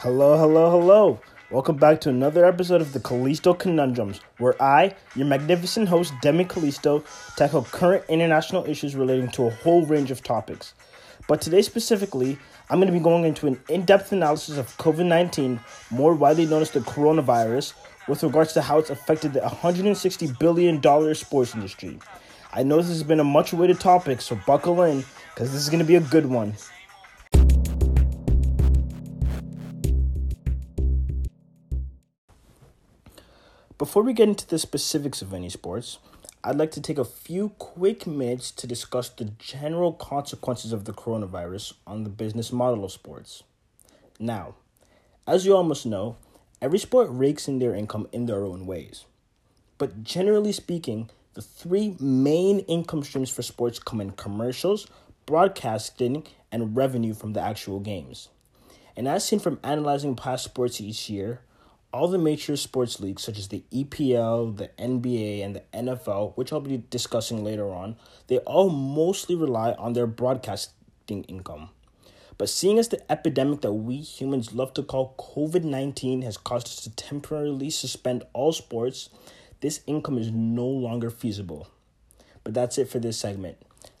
Hello, hello, hello. Welcome back to another episode of the Callisto Conundrums, where I, your magnificent host, Demi Callisto, tackle current international issues relating to a whole range of topics. But today specifically, I'm going to be going into an in depth analysis of COVID 19, more widely known as the coronavirus, with regards to how it's affected the $160 billion sports industry. I know this has been a much awaited topic, so buckle in, because this is going to be a good one. Before we get into the specifics of any sports, I'd like to take a few quick minutes to discuss the general consequences of the coronavirus on the business model of sports. Now, as you all must know, every sport rakes in their income in their own ways. But generally speaking, the three main income streams for sports come in commercials, broadcasting, and revenue from the actual games. And as seen from analyzing past sports each year, all the major sports leagues, such as the EPL, the NBA, and the NFL, which I'll be discussing later on, they all mostly rely on their broadcasting income. But seeing as the epidemic that we humans love to call COVID 19 has caused us to temporarily suspend all sports, this income is no longer feasible. But that's it for this segment.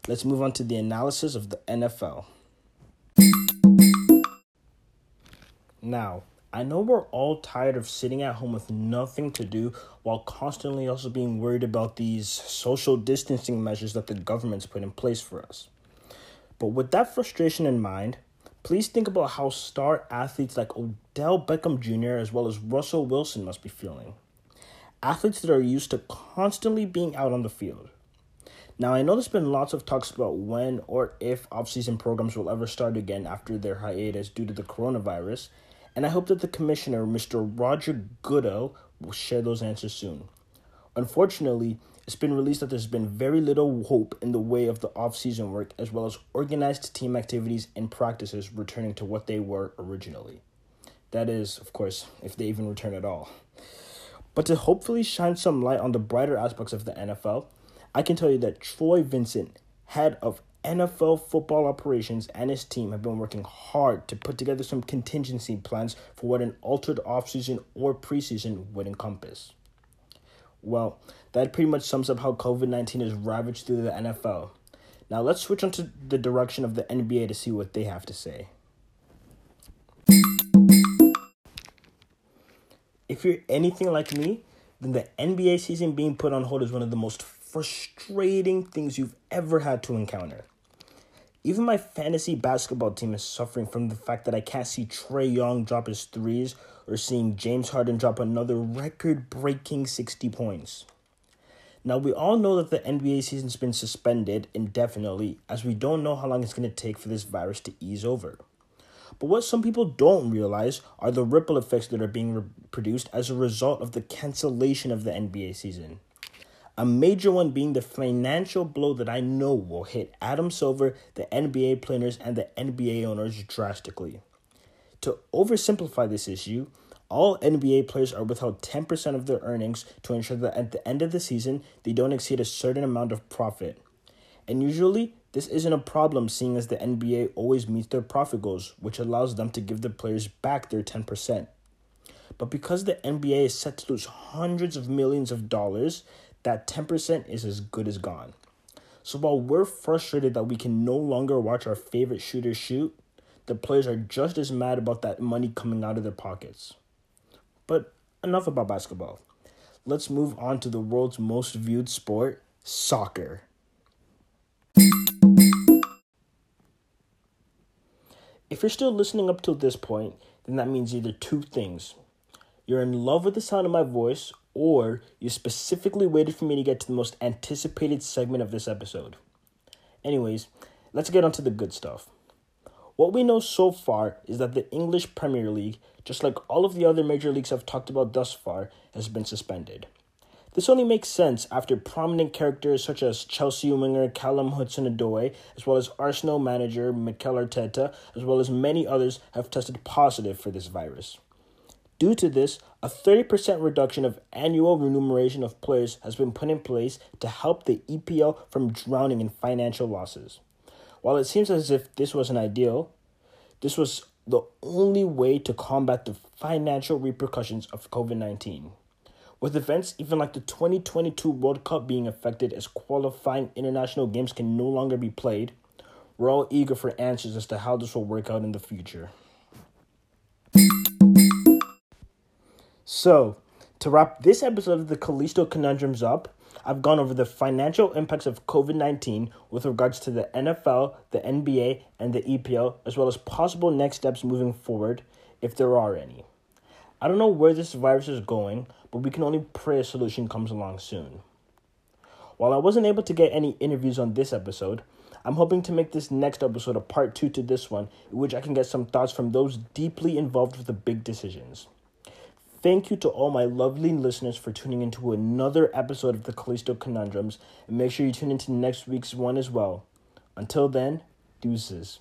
Let's move on to the analysis of the NFL. Now, I know we're all tired of sitting at home with nothing to do while constantly also being worried about these social distancing measures that the government's put in place for us. But with that frustration in mind, please think about how star athletes like Odell Beckham Jr. as well as Russell Wilson must be feeling. Athletes that are used to constantly being out on the field. Now, I know there's been lots of talks about when or if offseason programs will ever start again after their hiatus due to the coronavirus, and I hope that the commissioner, Mr. Roger Goodell, will share those answers soon. Unfortunately, it's been released that there's been very little hope in the way of the off-season work as well as organized team activities and practices returning to what they were originally. That is, of course, if they even return at all. But to hopefully shine some light on the brighter aspects of the NFL, I can tell you that Troy Vincent, head of NFL football operations and his team have been working hard to put together some contingency plans for what an altered offseason or preseason would encompass. Well, that pretty much sums up how COVID 19 has ravaged through the NFL. Now let's switch on to the direction of the NBA to see what they have to say. If you're anything like me, then the NBA season being put on hold is one of the most frustrating things you've ever had to encounter. Even my fantasy basketball team is suffering from the fact that I can't see Trae Young drop his threes or seeing James Harden drop another record breaking 60 points. Now, we all know that the NBA season's been suspended indefinitely as we don't know how long it's going to take for this virus to ease over. But what some people don't realize are the ripple effects that are being re- produced as a result of the cancellation of the NBA season. A major one being the financial blow that I know will hit Adam Silver, the NBA players, and the NBA owners drastically. To oversimplify this issue, all NBA players are withheld 10% of their earnings to ensure that at the end of the season, they don't exceed a certain amount of profit. And usually, this isn't a problem seeing as the NBA always meets their profit goals, which allows them to give the players back their 10%. But because the NBA is set to lose hundreds of millions of dollars, that 10% is as good as gone. So while we're frustrated that we can no longer watch our favorite shooters shoot, the players are just as mad about that money coming out of their pockets. But enough about basketball. Let's move on to the world's most viewed sport, soccer. If you're still listening up till this point, then that means either two things. You're in love with the sound of my voice, or you specifically waited for me to get to the most anticipated segment of this episode. Anyways, let's get on to the good stuff. What we know so far is that the English Premier League, just like all of the other major leagues I've talked about thus far, has been suspended. This only makes sense after prominent characters such as Chelsea winger Callum Hudson-Odoi, as well as Arsenal manager Mikel Arteta, as well as many others have tested positive for this virus. Due to this, a 30% reduction of annual remuneration of players has been put in place to help the EPL from drowning in financial losses. While it seems as if this wasn't ideal, this was the only way to combat the financial repercussions of COVID 19. With events even like the 2022 World Cup being affected as qualifying international games can no longer be played, we're all eager for answers as to how this will work out in the future. So, to wrap this episode of the Callisto Conundrums up, I've gone over the financial impacts of COVID 19 with regards to the NFL, the NBA, and the EPL, as well as possible next steps moving forward, if there are any. I don't know where this virus is going, but we can only pray a solution comes along soon. While I wasn't able to get any interviews on this episode, I'm hoping to make this next episode a part two to this one, in which I can get some thoughts from those deeply involved with the big decisions. Thank you to all my lovely listeners for tuning into another episode of the Callisto Conundrums, and make sure you tune into next week's one as well. Until then, deuces.